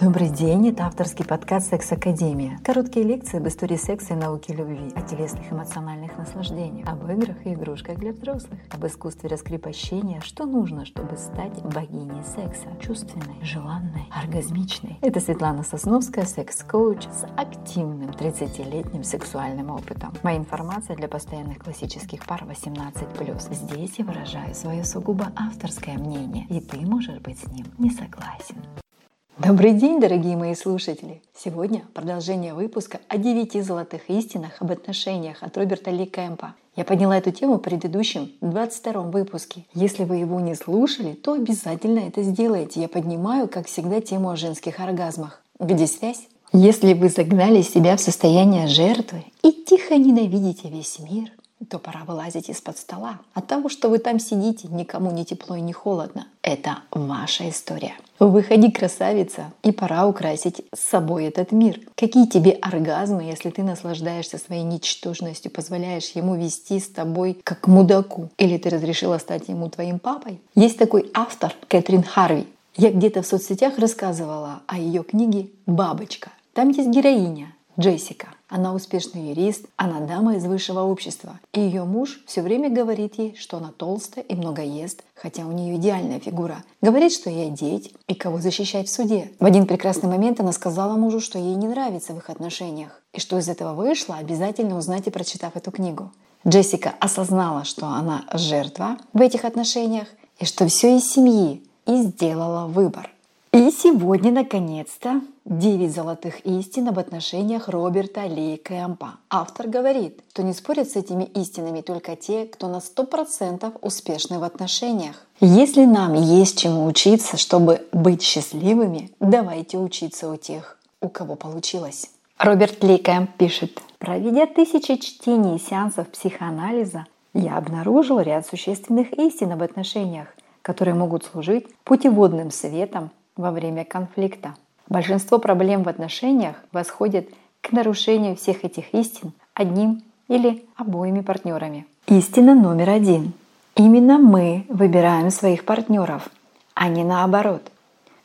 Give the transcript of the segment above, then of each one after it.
Добрый день, это авторский подкаст «Секс Академия». Короткие лекции об истории секса и науки любви, о телесных эмоциональных наслаждениях, об играх и игрушках для взрослых, об искусстве раскрепощения, что нужно, чтобы стать богиней секса, чувственной, желанной, оргазмичной. Это Светлана Сосновская, секс-коуч с активным 30-летним сексуальным опытом. Моя информация для постоянных классических пар 18+. Здесь я выражаю свое сугубо авторское мнение, и ты можешь быть с ним не согласен. Добрый день, дорогие мои слушатели! Сегодня продолжение выпуска о девяти золотых истинах об отношениях от Роберта Ли Кэмпа. Я подняла эту тему в предыдущем 22 выпуске. Если вы его не слушали, то обязательно это сделайте. Я поднимаю, как всегда, тему о женских оргазмах. Где связь? Если вы загнали себя в состояние жертвы и тихо ненавидите весь мир, то пора вылазить из-под стола. От того, что вы там сидите, никому не тепло и не холодно. Это ваша история. Выходи, красавица, и пора украсить с собой этот мир. Какие тебе оргазмы, если ты наслаждаешься своей ничтожностью, позволяешь ему вести с тобой как мудаку? Или ты разрешила стать ему твоим папой? Есть такой автор Кэтрин Харви. Я где-то в соцсетях рассказывала о ее книге «Бабочка». Там есть героиня Джессика – она успешный юрист, она дама из высшего общества. И ее муж все время говорит ей, что она толстая и много ест, хотя у нее идеальная фигура. Говорит, что ей одеть и кого защищать в суде. В один прекрасный момент она сказала мужу, что ей не нравится в их отношениях. И что из этого вышло, обязательно узнайте, прочитав эту книгу. Джессика осознала, что она жертва в этих отношениях и что все из семьи, и сделала выбор – и сегодня, наконец-то, 9 золотых истин об отношениях Роберта Ли Кэмпа. Автор говорит, что не спорят с этими истинами только те, кто на 100% успешны в отношениях. Если нам есть чему учиться, чтобы быть счастливыми, давайте учиться у тех, у кого получилось. Роберт Ли Кэмп пишет, проведя тысячи чтений и сеансов психоанализа, я обнаружил ряд существенных истин об отношениях, которые могут служить путеводным светом во время конфликта. Большинство проблем в отношениях восходит к нарушению всех этих истин одним или обоими партнерами. Истина номер один. Именно мы выбираем своих партнеров, а не наоборот.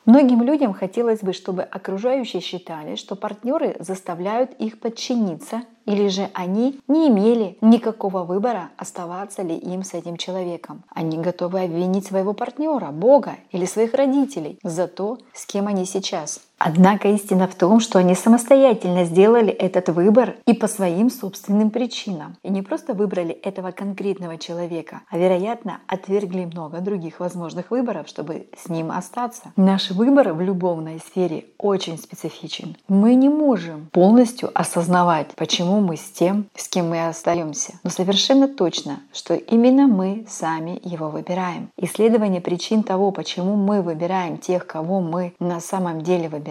Многим людям хотелось бы, чтобы окружающие считали, что партнеры заставляют их подчиниться или же они не имели никакого выбора, оставаться ли им с этим человеком. Они готовы обвинить своего партнера, Бога или своих родителей за то, с кем они сейчас. Однако истина в том, что они самостоятельно сделали этот выбор и по своим собственным причинам. И не просто выбрали этого конкретного человека, а, вероятно, отвергли много других возможных выборов, чтобы с ним остаться. Наш выбор в любовной сфере очень специфичен. Мы не можем полностью осознавать, почему мы с тем, с кем мы остаемся. Но совершенно точно, что именно мы сами его выбираем. Исследование причин того, почему мы выбираем тех, кого мы на самом деле выбираем,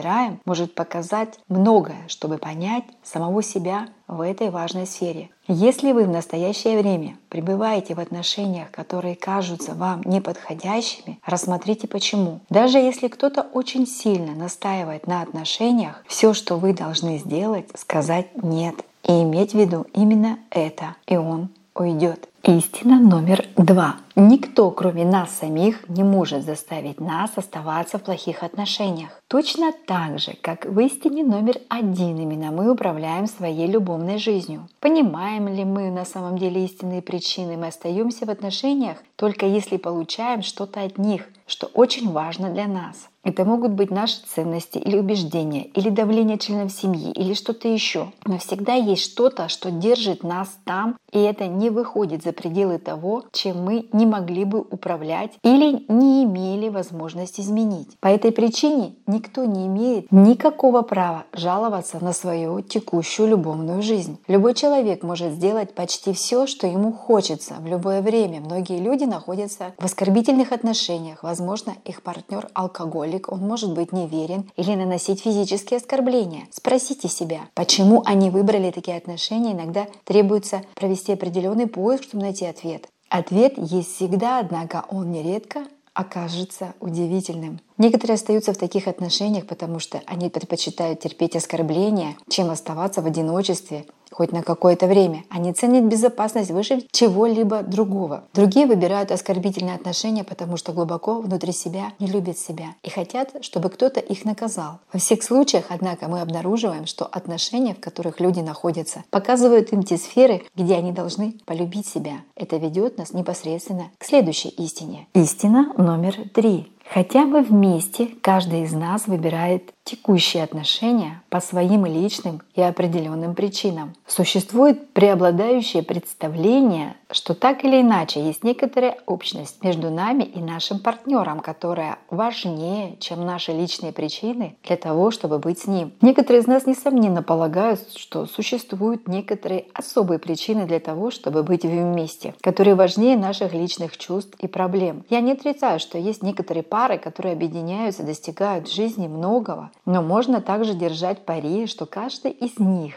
может показать многое, чтобы понять самого себя в этой важной сфере. Если вы в настоящее время пребываете в отношениях, которые кажутся вам неподходящими, рассмотрите почему. Даже если кто-то очень сильно настаивает на отношениях, все, что вы должны сделать, сказать «нет» и иметь в виду именно это, и он уйдет. Истина номер два. Никто, кроме нас самих, не может заставить нас оставаться в плохих отношениях. Точно так же, как в истине номер один именно мы управляем своей любовной жизнью. Понимаем ли мы на самом деле истинные причины, мы остаемся в отношениях только если получаем что-то от них, что очень важно для нас. Это могут быть наши ценности или убеждения, или давление членов семьи, или что-то еще. Но всегда есть что-то, что держит нас там, и это не выходит за пределы того, чем мы не могли бы управлять или не имели возможности изменить. По этой причине никто не имеет никакого права жаловаться на свою текущую любовную жизнь. Любой человек может сделать почти все, что ему хочется в любое время. Многие люди находятся в оскорбительных отношениях. Возможно, их партнер алкоголик, он может быть неверен или наносить физические оскорбления. Спросите себя, почему они выбрали такие отношения. Иногда требуется провести определенный поиск, чтобы найти ответ. Ответ есть всегда, однако он нередко окажется удивительным. Некоторые остаются в таких отношениях, потому что они предпочитают терпеть оскорбления, чем оставаться в одиночестве, хоть на какое-то время. Они ценят безопасность выше чего-либо другого. Другие выбирают оскорбительные отношения, потому что глубоко внутри себя не любят себя и хотят, чтобы кто-то их наказал. Во всех случаях, однако, мы обнаруживаем, что отношения, в которых люди находятся, показывают им те сферы, где они должны полюбить себя. Это ведет нас непосредственно к следующей истине. Истина номер три. Хотя бы вместе каждый из нас выбирает текущие отношения по своим личным и определенным причинам. Существует преобладающее представление, что так или иначе есть некоторая общность между нами и нашим партнером, которая важнее, чем наши личные причины для того, чтобы быть с ним. Некоторые из нас, несомненно, полагают, что существуют некоторые особые причины для того, чтобы быть вместе, которые важнее наших личных чувств и проблем. Я не отрицаю, что есть некоторые пары, которые объединяются, достигают в жизни многого, но можно также держать пари, что каждый из них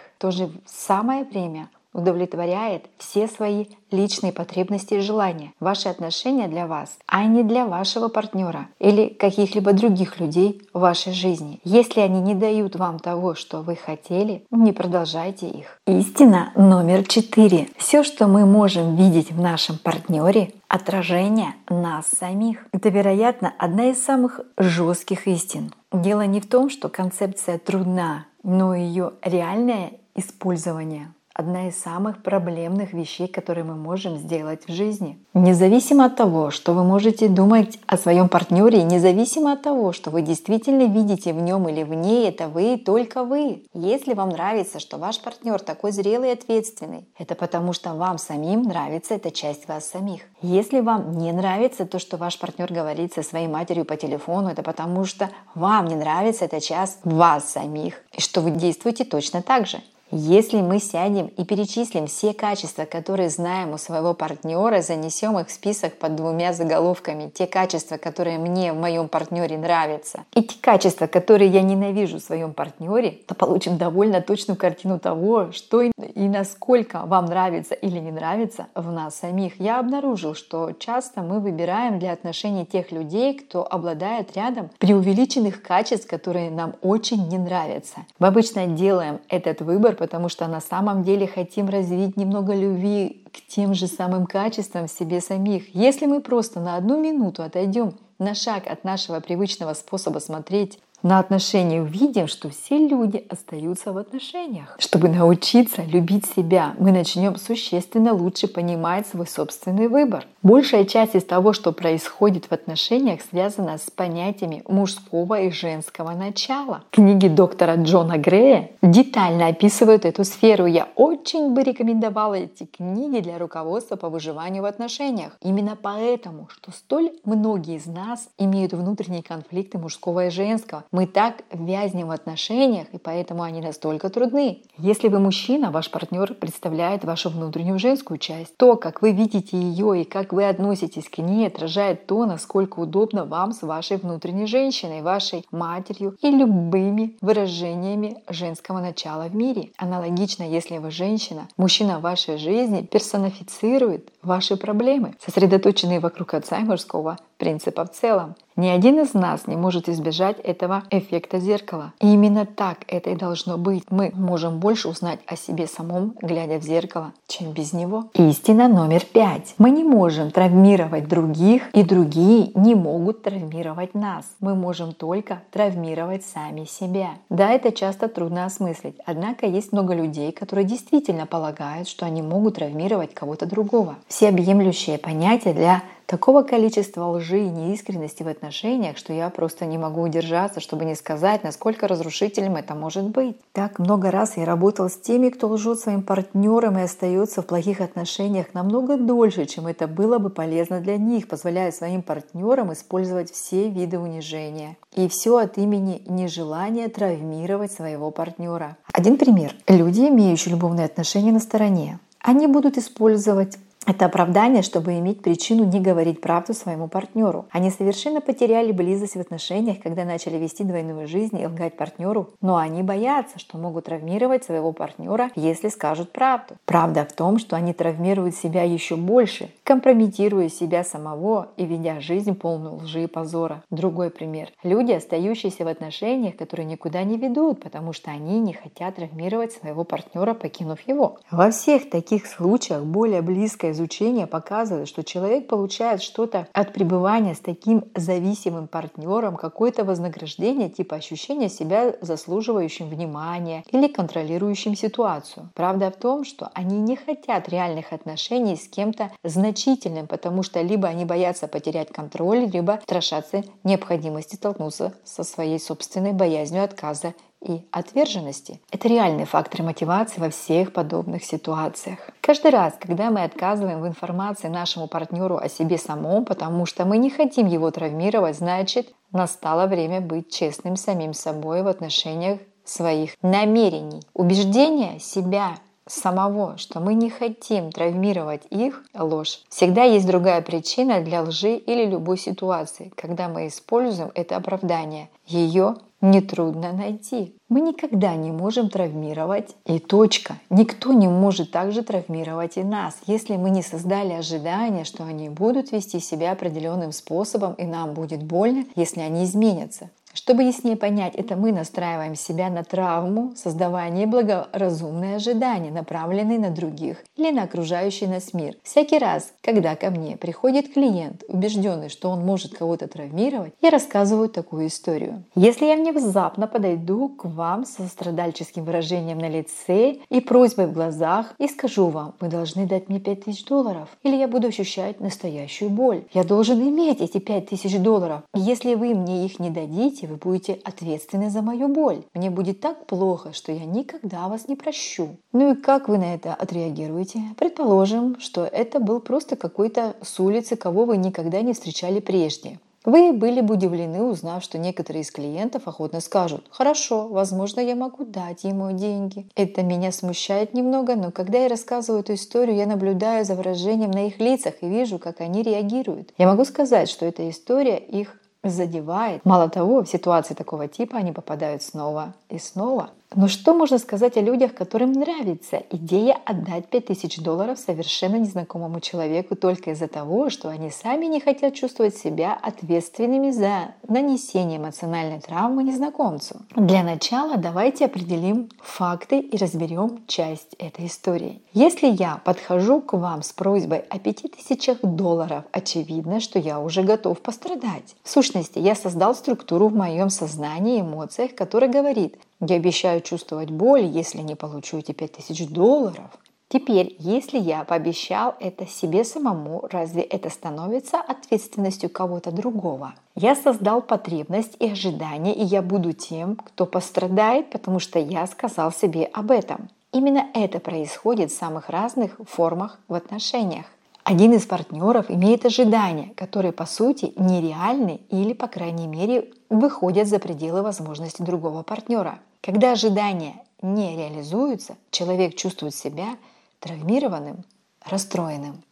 в самое время удовлетворяет все свои личные потребности и желания. Ваши отношения для вас, а не для вашего партнера или каких-либо других людей в вашей жизни. Если они не дают вам того, что вы хотели, не продолжайте их. Истина номер четыре. Все, что мы можем видеть в нашем партнере, отражение нас самих. Это, вероятно, одна из самых жестких истин. Дело не в том, что концепция трудна, но ее реальное использование одна из самых проблемных вещей, которые мы можем сделать в жизни. Независимо от того, что вы можете думать о своем партнере, независимо от того, что вы действительно видите в нем или в ней, это вы только вы. Если вам нравится, что ваш партнер такой зрелый и ответственный, это потому что вам самим нравится эта часть вас самих. Если вам не нравится то, что ваш партнер говорит со своей матерью по телефону, это потому что вам не нравится эта часть вас самих, и что вы действуете точно так же. Если мы сядем и перечислим все качества, которые знаем у своего партнера, занесем их в список под двумя заголовками, те качества, которые мне в моем партнере нравятся, и те качества, которые я ненавижу в своем партнере, то получим довольно точную картину того, что и насколько вам нравится или не нравится в нас самих. Я обнаружил, что часто мы выбираем для отношений тех людей, кто обладает рядом преувеличенных качеств, которые нам очень не нравятся. Мы обычно делаем этот выбор потому что на самом деле хотим развить немного любви к тем же самым качествам в себе самих. Если мы просто на одну минуту отойдем на шаг от нашего привычного способа смотреть на отношения увидим, что все люди остаются в отношениях. Чтобы научиться любить себя, мы начнем существенно лучше понимать свой собственный выбор. Большая часть из того, что происходит в отношениях, связана с понятиями мужского и женского начала. Книги доктора Джона Грея детально описывают эту сферу. Я очень бы рекомендовала эти книги для руководства по выживанию в отношениях. Именно поэтому, что столь многие из нас имеют внутренние конфликты мужского и женского, мы так вязнем в отношениях, и поэтому они настолько трудны. Если вы мужчина, ваш партнер представляет вашу внутреннюю женскую часть. То, как вы видите ее и как вы относитесь к ней, отражает то, насколько удобно вам с вашей внутренней женщиной, вашей матерью и любыми выражениями женского начала в мире. Аналогично, если вы женщина, мужчина в вашей жизни персонифицирует ваши проблемы, сосредоточенные вокруг отца и мужского принципа в целом. Ни один из нас не может избежать этого эффекта зеркала. И именно так это и должно быть. Мы можем больше узнать о себе самом, глядя в зеркало, чем без него. Истина номер пять. Мы не можем травмировать других, и другие не могут травмировать нас. Мы можем только травмировать сами себя. Да, это часто трудно осмыслить. Однако есть много людей, которые действительно полагают, что они могут травмировать кого-то другого. Всеобъемлющее понятие для такого количества лжи и неискренности в отношениях, что я просто не могу удержаться, чтобы не сказать, насколько разрушительным это может быть. Так много раз я работал с теми, кто лжет своим партнерам и остается в плохих отношениях намного дольше, чем это было бы полезно для них, позволяя своим партнерам использовать все виды унижения. И все от имени нежелания травмировать своего партнера. Один пример. Люди, имеющие любовные отношения на стороне, они будут использовать Это оправдание, чтобы иметь причину не говорить правду своему партнеру. Они совершенно потеряли близость в отношениях, когда начали вести двойную жизнь и лгать партнеру, но они боятся, что могут травмировать своего партнера, если скажут правду. Правда в том, что они травмируют себя еще больше, компрометируя себя самого и ведя жизнь полную лжи и позора. Другой пример. Люди, остающиеся в отношениях, которые никуда не ведут, потому что они не хотят травмировать своего партнера, покинув его. Во всех таких случаях более близкое изучение показывает, что человек получает что-то от пребывания с таким зависимым партнером, какое-то вознаграждение, типа ощущения себя заслуживающим внимания или контролирующим ситуацию. Правда в том, что они не хотят реальных отношений с кем-то значительным, потому что либо они боятся потерять контроль, либо страшатся необходимости столкнуться со своей собственной боязнью отказа и отверженности. Это реальные факторы мотивации во всех подобных ситуациях. Каждый раз, когда мы отказываем в информации нашему партнеру о себе самом, потому что мы не хотим его травмировать, значит, настало время быть честным самим собой в отношениях своих намерений. Убеждение себя самого, что мы не хотим травмировать их, ложь. Всегда есть другая причина для лжи или любой ситуации, когда мы используем это оправдание. Ее нетрудно найти. Мы никогда не можем травмировать и точка. Никто не может также травмировать и нас, если мы не создали ожидания, что они будут вести себя определенным способом и нам будет больно, если они изменятся. Чтобы яснее понять, это мы настраиваем себя на травму, создавая неблагоразумные ожидания, направленные на других или на окружающий нас мир. Всякий раз, когда ко мне приходит клиент, убежденный, что он может кого-то травмировать, я рассказываю такую историю. Если я внезапно подойду к вам со страдальческим выражением на лице и просьбой в глазах и скажу вам, вы должны дать мне 5000 долларов, или я буду ощущать настоящую боль. Я должен иметь эти 5000 долларов. Если вы мне их не дадите, вы будете ответственны за мою боль. Мне будет так плохо, что я никогда вас не прощу. Ну и как вы на это отреагируете? Предположим, что это был просто какой-то с улицы, кого вы никогда не встречали прежде. Вы были бы удивлены, узнав, что некоторые из клиентов охотно скажут «Хорошо, возможно, я могу дать ему деньги». Это меня смущает немного, но когда я рассказываю эту историю, я наблюдаю за выражением на их лицах и вижу, как они реагируют. Я могу сказать, что эта история их задевает. Мало того, в ситуации такого типа они попадают снова и снова. Но что можно сказать о людях, которым нравится идея отдать 5000 долларов совершенно незнакомому человеку только из-за того, что они сами не хотят чувствовать себя ответственными за нанесение эмоциональной травмы незнакомцу? Для начала давайте определим факты и разберем часть этой истории. Если я подхожу к вам с просьбой о 5000 долларов, очевидно, что я уже готов пострадать. В сущности, я создал структуру в моем сознании и эмоциях, которая говорит, я обещаю чувствовать боль, если не получу эти 5000 долларов. Теперь, если я пообещал это себе самому, разве это становится ответственностью кого-то другого? Я создал потребность и ожидание, и я буду тем, кто пострадает, потому что я сказал себе об этом. Именно это происходит в самых разных формах в отношениях. Один из партнеров имеет ожидания, которые по сути нереальны или, по крайней мере, выходят за пределы возможностей другого партнера. Когда ожидания не реализуются, человек чувствует себя травмированным, расстроенным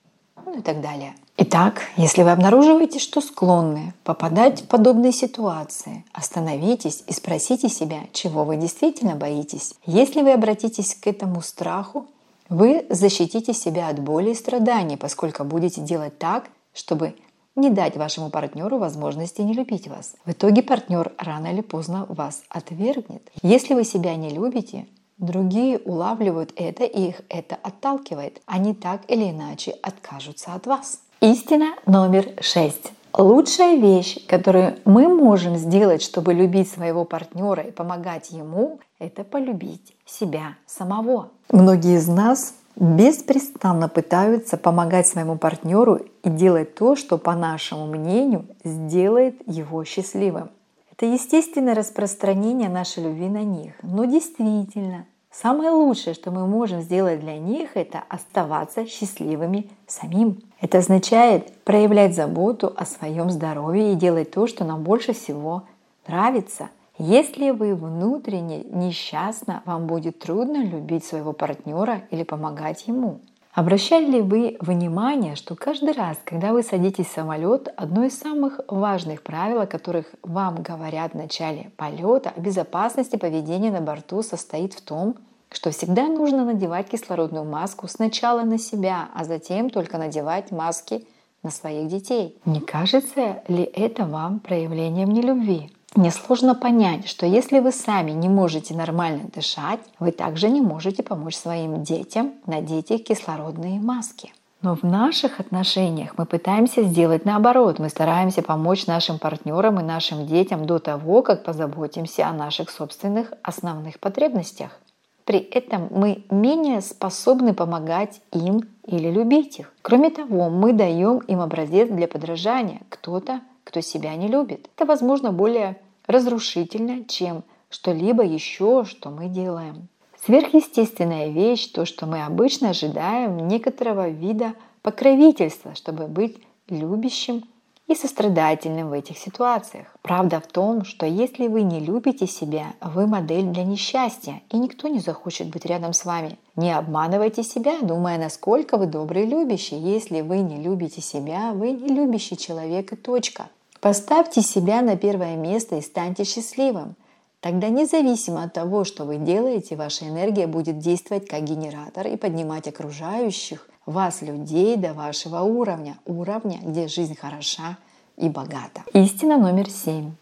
ну и так далее. Итак, если вы обнаруживаете, что склонны попадать в подобные ситуации, остановитесь и спросите себя, чего вы действительно боитесь. Если вы обратитесь к этому страху, вы защитите себя от боли и страданий, поскольку будете делать так, чтобы не дать вашему партнеру возможности не любить вас. В итоге партнер рано или поздно вас отвергнет. Если вы себя не любите, другие улавливают это и их это отталкивает. Они так или иначе откажутся от вас. Истина номер шесть. Лучшая вещь, которую мы можем сделать, чтобы любить своего партнера и помогать ему, это полюбить себя самого. Многие из нас беспрестанно пытаются помогать своему партнеру и делать то, что, по нашему мнению, сделает его счастливым. Это естественное распространение нашей любви на них. Но действительно, Самое лучшее, что мы можем сделать для них, это оставаться счастливыми самим. Это означает проявлять заботу о своем здоровье и делать то, что нам больше всего нравится. Если вы внутренне несчастны, вам будет трудно любить своего партнера или помогать ему. Обращали ли вы внимание, что каждый раз, когда вы садитесь в самолет, одно из самых важных правил, о которых вам говорят в начале полета, о безопасности поведения на борту состоит в том, что всегда нужно надевать кислородную маску сначала на себя, а затем только надевать маски на своих детей. Не кажется ли это вам проявлением нелюбви? Несложно понять, что если вы сами не можете нормально дышать, вы также не можете помочь своим детям надеть их кислородные маски. Но в наших отношениях мы пытаемся сделать наоборот. Мы стараемся помочь нашим партнерам и нашим детям до того, как позаботимся о наших собственных основных потребностях. При этом мы менее способны помогать им или любить их. Кроме того, мы даем им образец для подражания. Кто-то, кто себя не любит. Это, возможно, более разрушительно, чем что-либо еще, что мы делаем. Сверхъестественная вещь, то, что мы обычно ожидаем некоторого вида покровительства, чтобы быть любящим и сострадательным в этих ситуациях. Правда в том, что если вы не любите себя, вы модель для несчастья, и никто не захочет быть рядом с вами. Не обманывайте себя, думая, насколько вы добрый любящий. Если вы не любите себя, вы не любящий человек и точка. Поставьте себя на первое место и станьте счастливым. Тогда независимо от того, что вы делаете, ваша энергия будет действовать как генератор и поднимать окружающих вас, людей, до вашего уровня, уровня, где жизнь хороша и богата. Истина номер семь.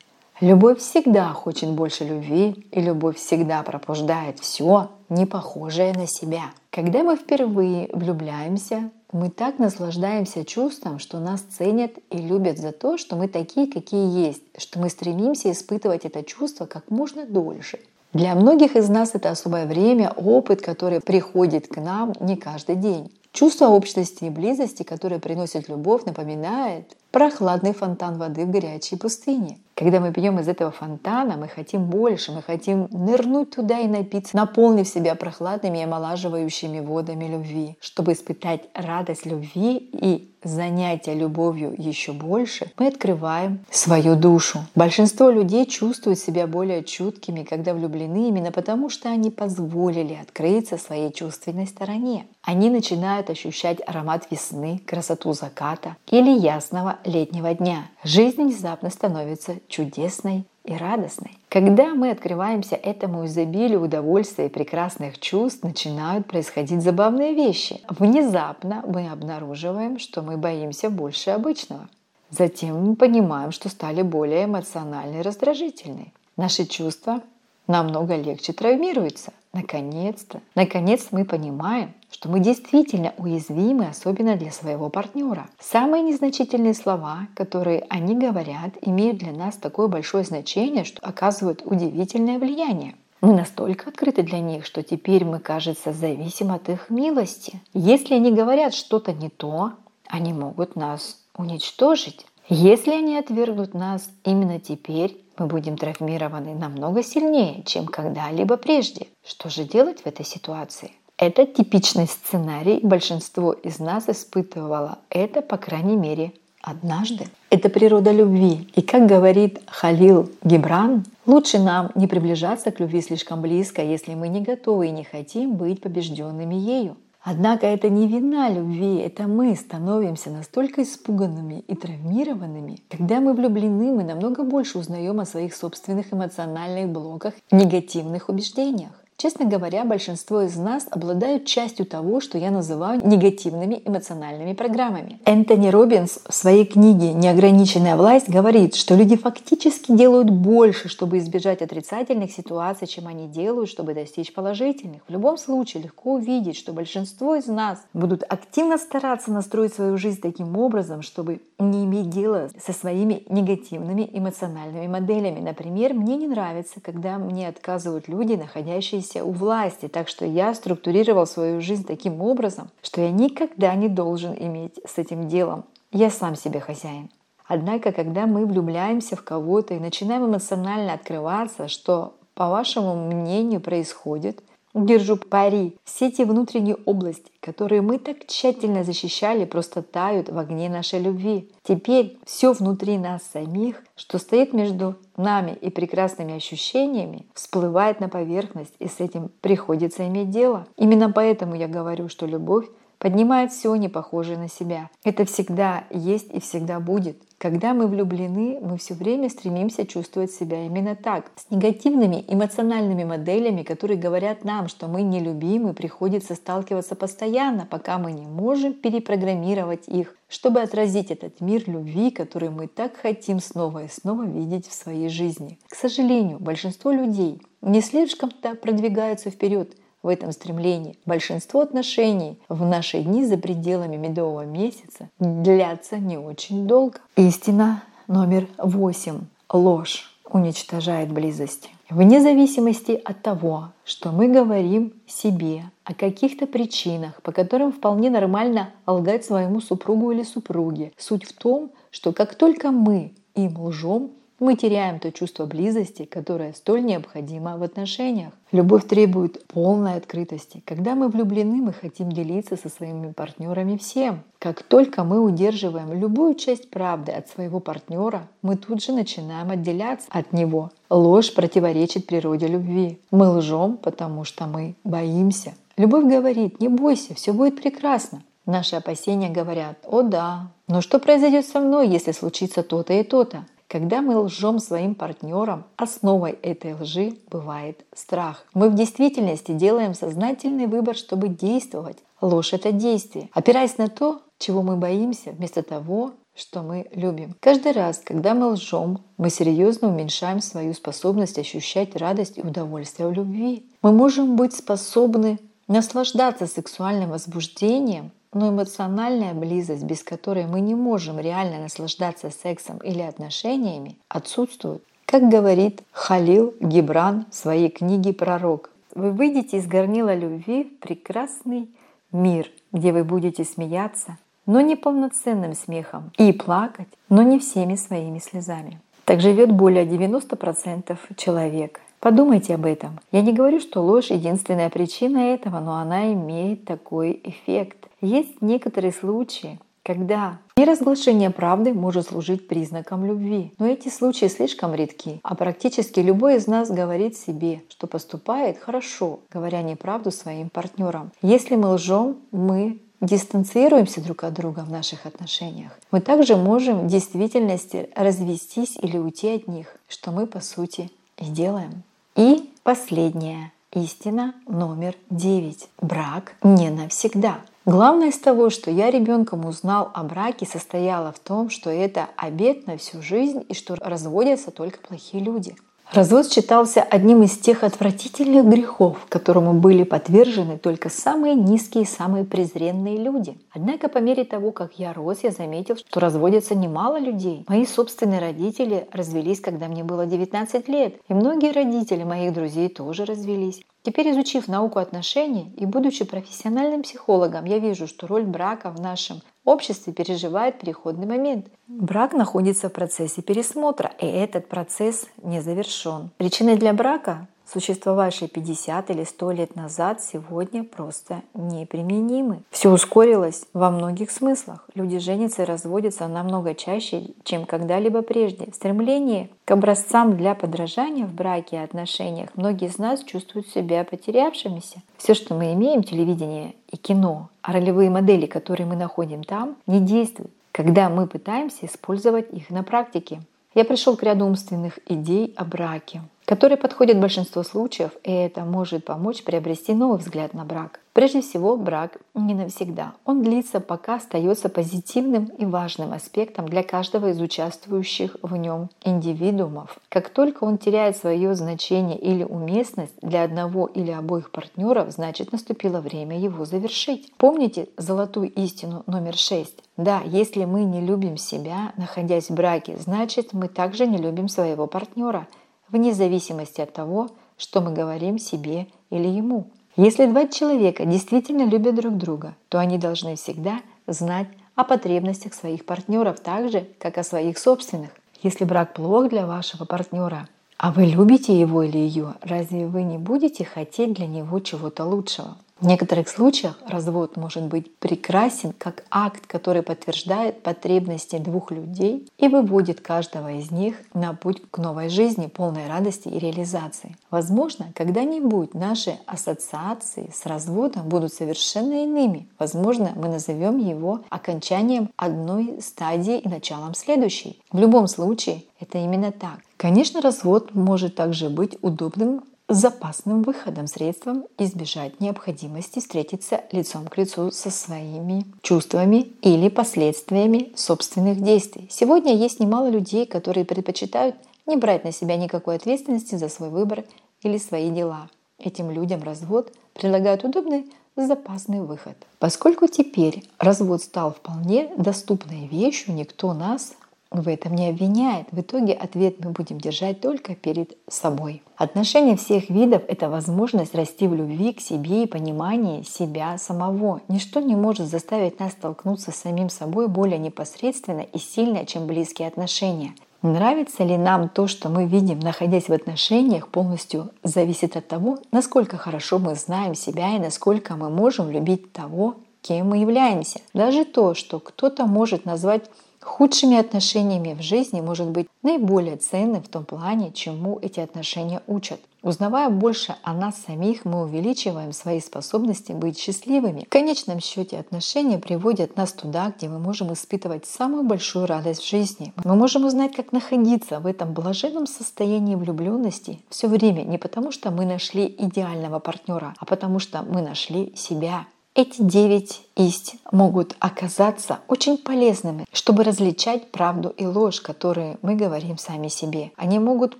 Любовь всегда хочет больше любви, и любовь всегда пробуждает все, не похожее на себя. Когда мы впервые влюбляемся, мы так наслаждаемся чувством, что нас ценят и любят за то, что мы такие, какие есть, что мы стремимся испытывать это чувство как можно дольше. Для многих из нас это особое время, опыт, который приходит к нам не каждый день. Чувство общности и близости, которое приносит любовь, напоминает прохладный фонтан воды в горячей пустыне. Когда мы пьем из этого фонтана, мы хотим больше, мы хотим нырнуть туда и напиться, наполнив себя прохладными и омолаживающими водами любви, чтобы испытать радость любви и занятия любовью еще больше, мы открываем свою душу. Большинство людей чувствуют себя более чуткими, когда влюблены, именно потому что они позволили открыться своей чувственной стороне. Они начинают ощущать аромат весны, красоту заката или ясного летнего дня. Жизнь внезапно становится чудесной и радостной. Когда мы открываемся этому изобилию удовольствия и прекрасных чувств, начинают происходить забавные вещи. Внезапно мы обнаруживаем, что мы боимся больше обычного. Затем мы понимаем, что стали более эмоциональны и раздражительны. Наши чувства намного легче травмируются. Наконец-то, наконец мы понимаем, что мы действительно уязвимы, особенно для своего партнера. Самые незначительные слова, которые они говорят, имеют для нас такое большое значение, что оказывают удивительное влияние. Мы настолько открыты для них, что теперь мы, кажется, зависим от их милости. Если они говорят что-то не то, они могут нас уничтожить. Если они отвергнут нас именно теперь, мы будем травмированы намного сильнее, чем когда-либо прежде. Что же делать в этой ситуации? Это типичный сценарий, большинство из нас испытывало это, по крайней мере, однажды. Это природа любви. И как говорит Халил Гибран, лучше нам не приближаться к любви слишком близко, если мы не готовы и не хотим быть побежденными ею. Однако это не вина любви, это мы становимся настолько испуганными и травмированными. Когда мы влюблены, мы намного больше узнаем о своих собственных эмоциональных блоках, негативных убеждениях. Честно говоря, большинство из нас обладают частью того, что я называю негативными эмоциональными программами. Энтони Робинс в своей книге «Неограниченная власть» говорит, что люди фактически делают больше, чтобы избежать отрицательных ситуаций, чем они делают, чтобы достичь положительных. В любом случае легко увидеть, что большинство из нас будут активно стараться настроить свою жизнь таким образом, чтобы не иметь дела со своими негативными эмоциональными моделями. Например, мне не нравится, когда мне отказывают люди, находящиеся находящийся у власти, так что я структурировал свою жизнь таким образом, что я никогда не должен иметь с этим делом. Я сам себе хозяин. Однако, когда мы влюбляемся в кого-то и начинаем эмоционально открываться, что, по вашему мнению, происходит – Держу пари. Все те внутренние области, которые мы так тщательно защищали, просто тают в огне нашей любви. Теперь все внутри нас самих, что стоит между нами и прекрасными ощущениями, всплывает на поверхность, и с этим приходится иметь дело. Именно поэтому я говорю, что любовь поднимает все не похожее на себя. Это всегда есть и всегда будет. Когда мы влюблены, мы все время стремимся чувствовать себя именно так. С негативными эмоциональными моделями, которые говорят нам, что мы нелюбимы, приходится сталкиваться постоянно, пока мы не можем перепрограммировать их, чтобы отразить этот мир любви, который мы так хотим снова и снова видеть в своей жизни. К сожалению, большинство людей не слишком-то продвигаются вперед в этом стремлении. Большинство отношений в наши дни за пределами медового месяца длятся не очень долго. Истина номер восемь. Ложь уничтожает близости. Вне зависимости от того, что мы говорим себе о каких-то причинах, по которым вполне нормально лгать своему супругу или супруге, суть в том, что как только мы им лжем, мы теряем то чувство близости, которое столь необходимо в отношениях. Любовь требует полной открытости. Когда мы влюблены, мы хотим делиться со своими партнерами всем. Как только мы удерживаем любую часть правды от своего партнера, мы тут же начинаем отделяться от него. Ложь противоречит природе любви. Мы лжем, потому что мы боимся. Любовь говорит, не бойся, все будет прекрасно. Наши опасения говорят, о да, но что произойдет со мной, если случится то-то и то-то? Когда мы лжем своим партнерам, основой этой лжи бывает страх. Мы в действительности делаем сознательный выбор, чтобы действовать. Ложь — это действие. Опираясь на то, чего мы боимся, вместо того, что мы любим. Каждый раз, когда мы лжем, мы серьезно уменьшаем свою способность ощущать радость и удовольствие в любви. Мы можем быть способны наслаждаться сексуальным возбуждением но эмоциональная близость, без которой мы не можем реально наслаждаться сексом или отношениями, отсутствует. Как говорит Халил Гибран в своей книге «Пророк», вы выйдете из горнила любви в прекрасный мир, где вы будете смеяться, но не полноценным смехом, и плакать, но не всеми своими слезами. Так живет более 90% человек. Подумайте об этом. Я не говорю, что ложь единственная причина этого, но она имеет такой эффект. Есть некоторые случаи, когда неразглашение правды может служить признаком любви. Но эти случаи слишком редки, а практически любой из нас говорит себе, что поступает хорошо, говоря неправду своим партнерам. Если мы лжем, мы дистанцируемся друг от друга в наших отношениях. Мы также можем в действительности развестись или уйти от них, что мы по сути и делаем. И последняя истина номер девять. Брак не навсегда. Главное из того, что я ребенком узнал о браке, состояло в том, что это обет на всю жизнь и что разводятся только плохие люди. Развод считался одним из тех отвратительных грехов, которому были подвержены только самые низкие и самые презренные люди. Однако по мере того, как я рос, я заметил, что разводятся немало людей. Мои собственные родители развелись, когда мне было 19 лет, и многие родители моих друзей тоже развелись. Теперь, изучив науку отношений и будучи профессиональным психологом, я вижу, что роль брака в нашем обществе переживает переходный момент. Брак находится в процессе пересмотра, и этот процесс не завершен. Причиной для брака существовавшие 50 или 100 лет назад, сегодня просто неприменимы. Все ускорилось во многих смыслах. Люди женятся и разводятся намного чаще, чем когда-либо прежде. В стремлении к образцам для подражания в браке и отношениях многие из нас чувствуют себя потерявшимися. Все, что мы имеем, телевидение и кино, а ролевые модели, которые мы находим там, не действуют, когда мы пытаемся использовать их на практике. Я пришел к ряду умственных идей о браке которые подходят большинству случаев, и это может помочь приобрести новый взгляд на брак. Прежде всего, брак не навсегда. Он длится, пока остается позитивным и важным аспектом для каждого из участвующих в нем индивидуумов. Как только он теряет свое значение или уместность для одного или обоих партнеров, значит наступило время его завершить. Помните золотую истину номер шесть? Да, если мы не любим себя, находясь в браке, значит мы также не любим своего партнера – вне зависимости от того, что мы говорим себе или ему. Если два человека действительно любят друг друга, то они должны всегда знать о потребностях своих партнеров так же, как о своих собственных. Если брак плох для вашего партнера, а вы любите его или ее, разве вы не будете хотеть для него чего-то лучшего? В некоторых случаях развод может быть прекрасен как акт, который подтверждает потребности двух людей и выводит каждого из них на путь к новой жизни, полной радости и реализации. Возможно, когда-нибудь наши ассоциации с разводом будут совершенно иными. Возможно, мы назовем его окончанием одной стадии и началом следующей. В любом случае, это именно так. Конечно, развод может также быть удобным запасным выходом, средством избежать необходимости встретиться лицом к лицу со своими чувствами или последствиями собственных действий. Сегодня есть немало людей, которые предпочитают не брать на себя никакой ответственности за свой выбор или свои дела. Этим людям развод предлагают удобный запасный выход. Поскольку теперь развод стал вполне доступной вещью, никто нас в этом не обвиняет. В итоге ответ мы будем держать только перед собой. Отношения всех видов — это возможность расти в любви к себе и понимании себя самого. Ничто не может заставить нас столкнуться с самим собой более непосредственно и сильно, чем близкие отношения. Нравится ли нам то, что мы видим, находясь в отношениях, полностью зависит от того, насколько хорошо мы знаем себя и насколько мы можем любить того, кем мы являемся. Даже то, что кто-то может назвать Худшими отношениями в жизни может быть наиболее ценным в том плане, чему эти отношения учат. Узнавая больше о нас самих, мы увеличиваем свои способности быть счастливыми. В конечном счете отношения приводят нас туда, где мы можем испытывать самую большую радость в жизни. Мы можем узнать, как находиться в этом блаженном состоянии влюбленности все время не потому, что мы нашли идеального партнера, а потому что мы нашли себя. Эти девять истин могут оказаться очень полезными, чтобы различать правду и ложь, которые мы говорим сами себе. Они могут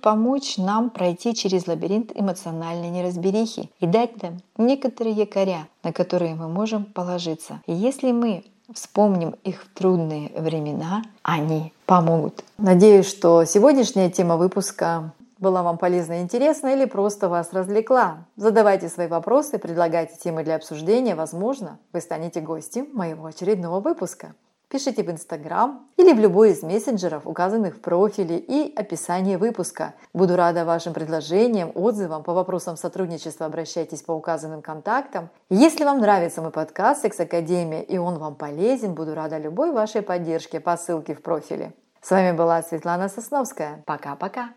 помочь нам пройти через лабиринт эмоциональной неразберихи и дать нам некоторые якоря, на которые мы можем положиться. И если мы вспомним их в трудные времена, они помогут. Надеюсь, что сегодняшняя тема выпуска была вам полезна и интересна или просто вас развлекла. Задавайте свои вопросы, предлагайте темы для обсуждения. Возможно, вы станете гостем моего очередного выпуска. Пишите в Инстаграм или в любой из мессенджеров, указанных в профиле и описании выпуска. Буду рада вашим предложениям, отзывам по вопросам сотрудничества. Обращайтесь по указанным контактам. Если вам нравится мой подкаст «Секс Академия» и он вам полезен, буду рада любой вашей поддержке по ссылке в профиле. С вами была Светлана Сосновская. Пока-пока.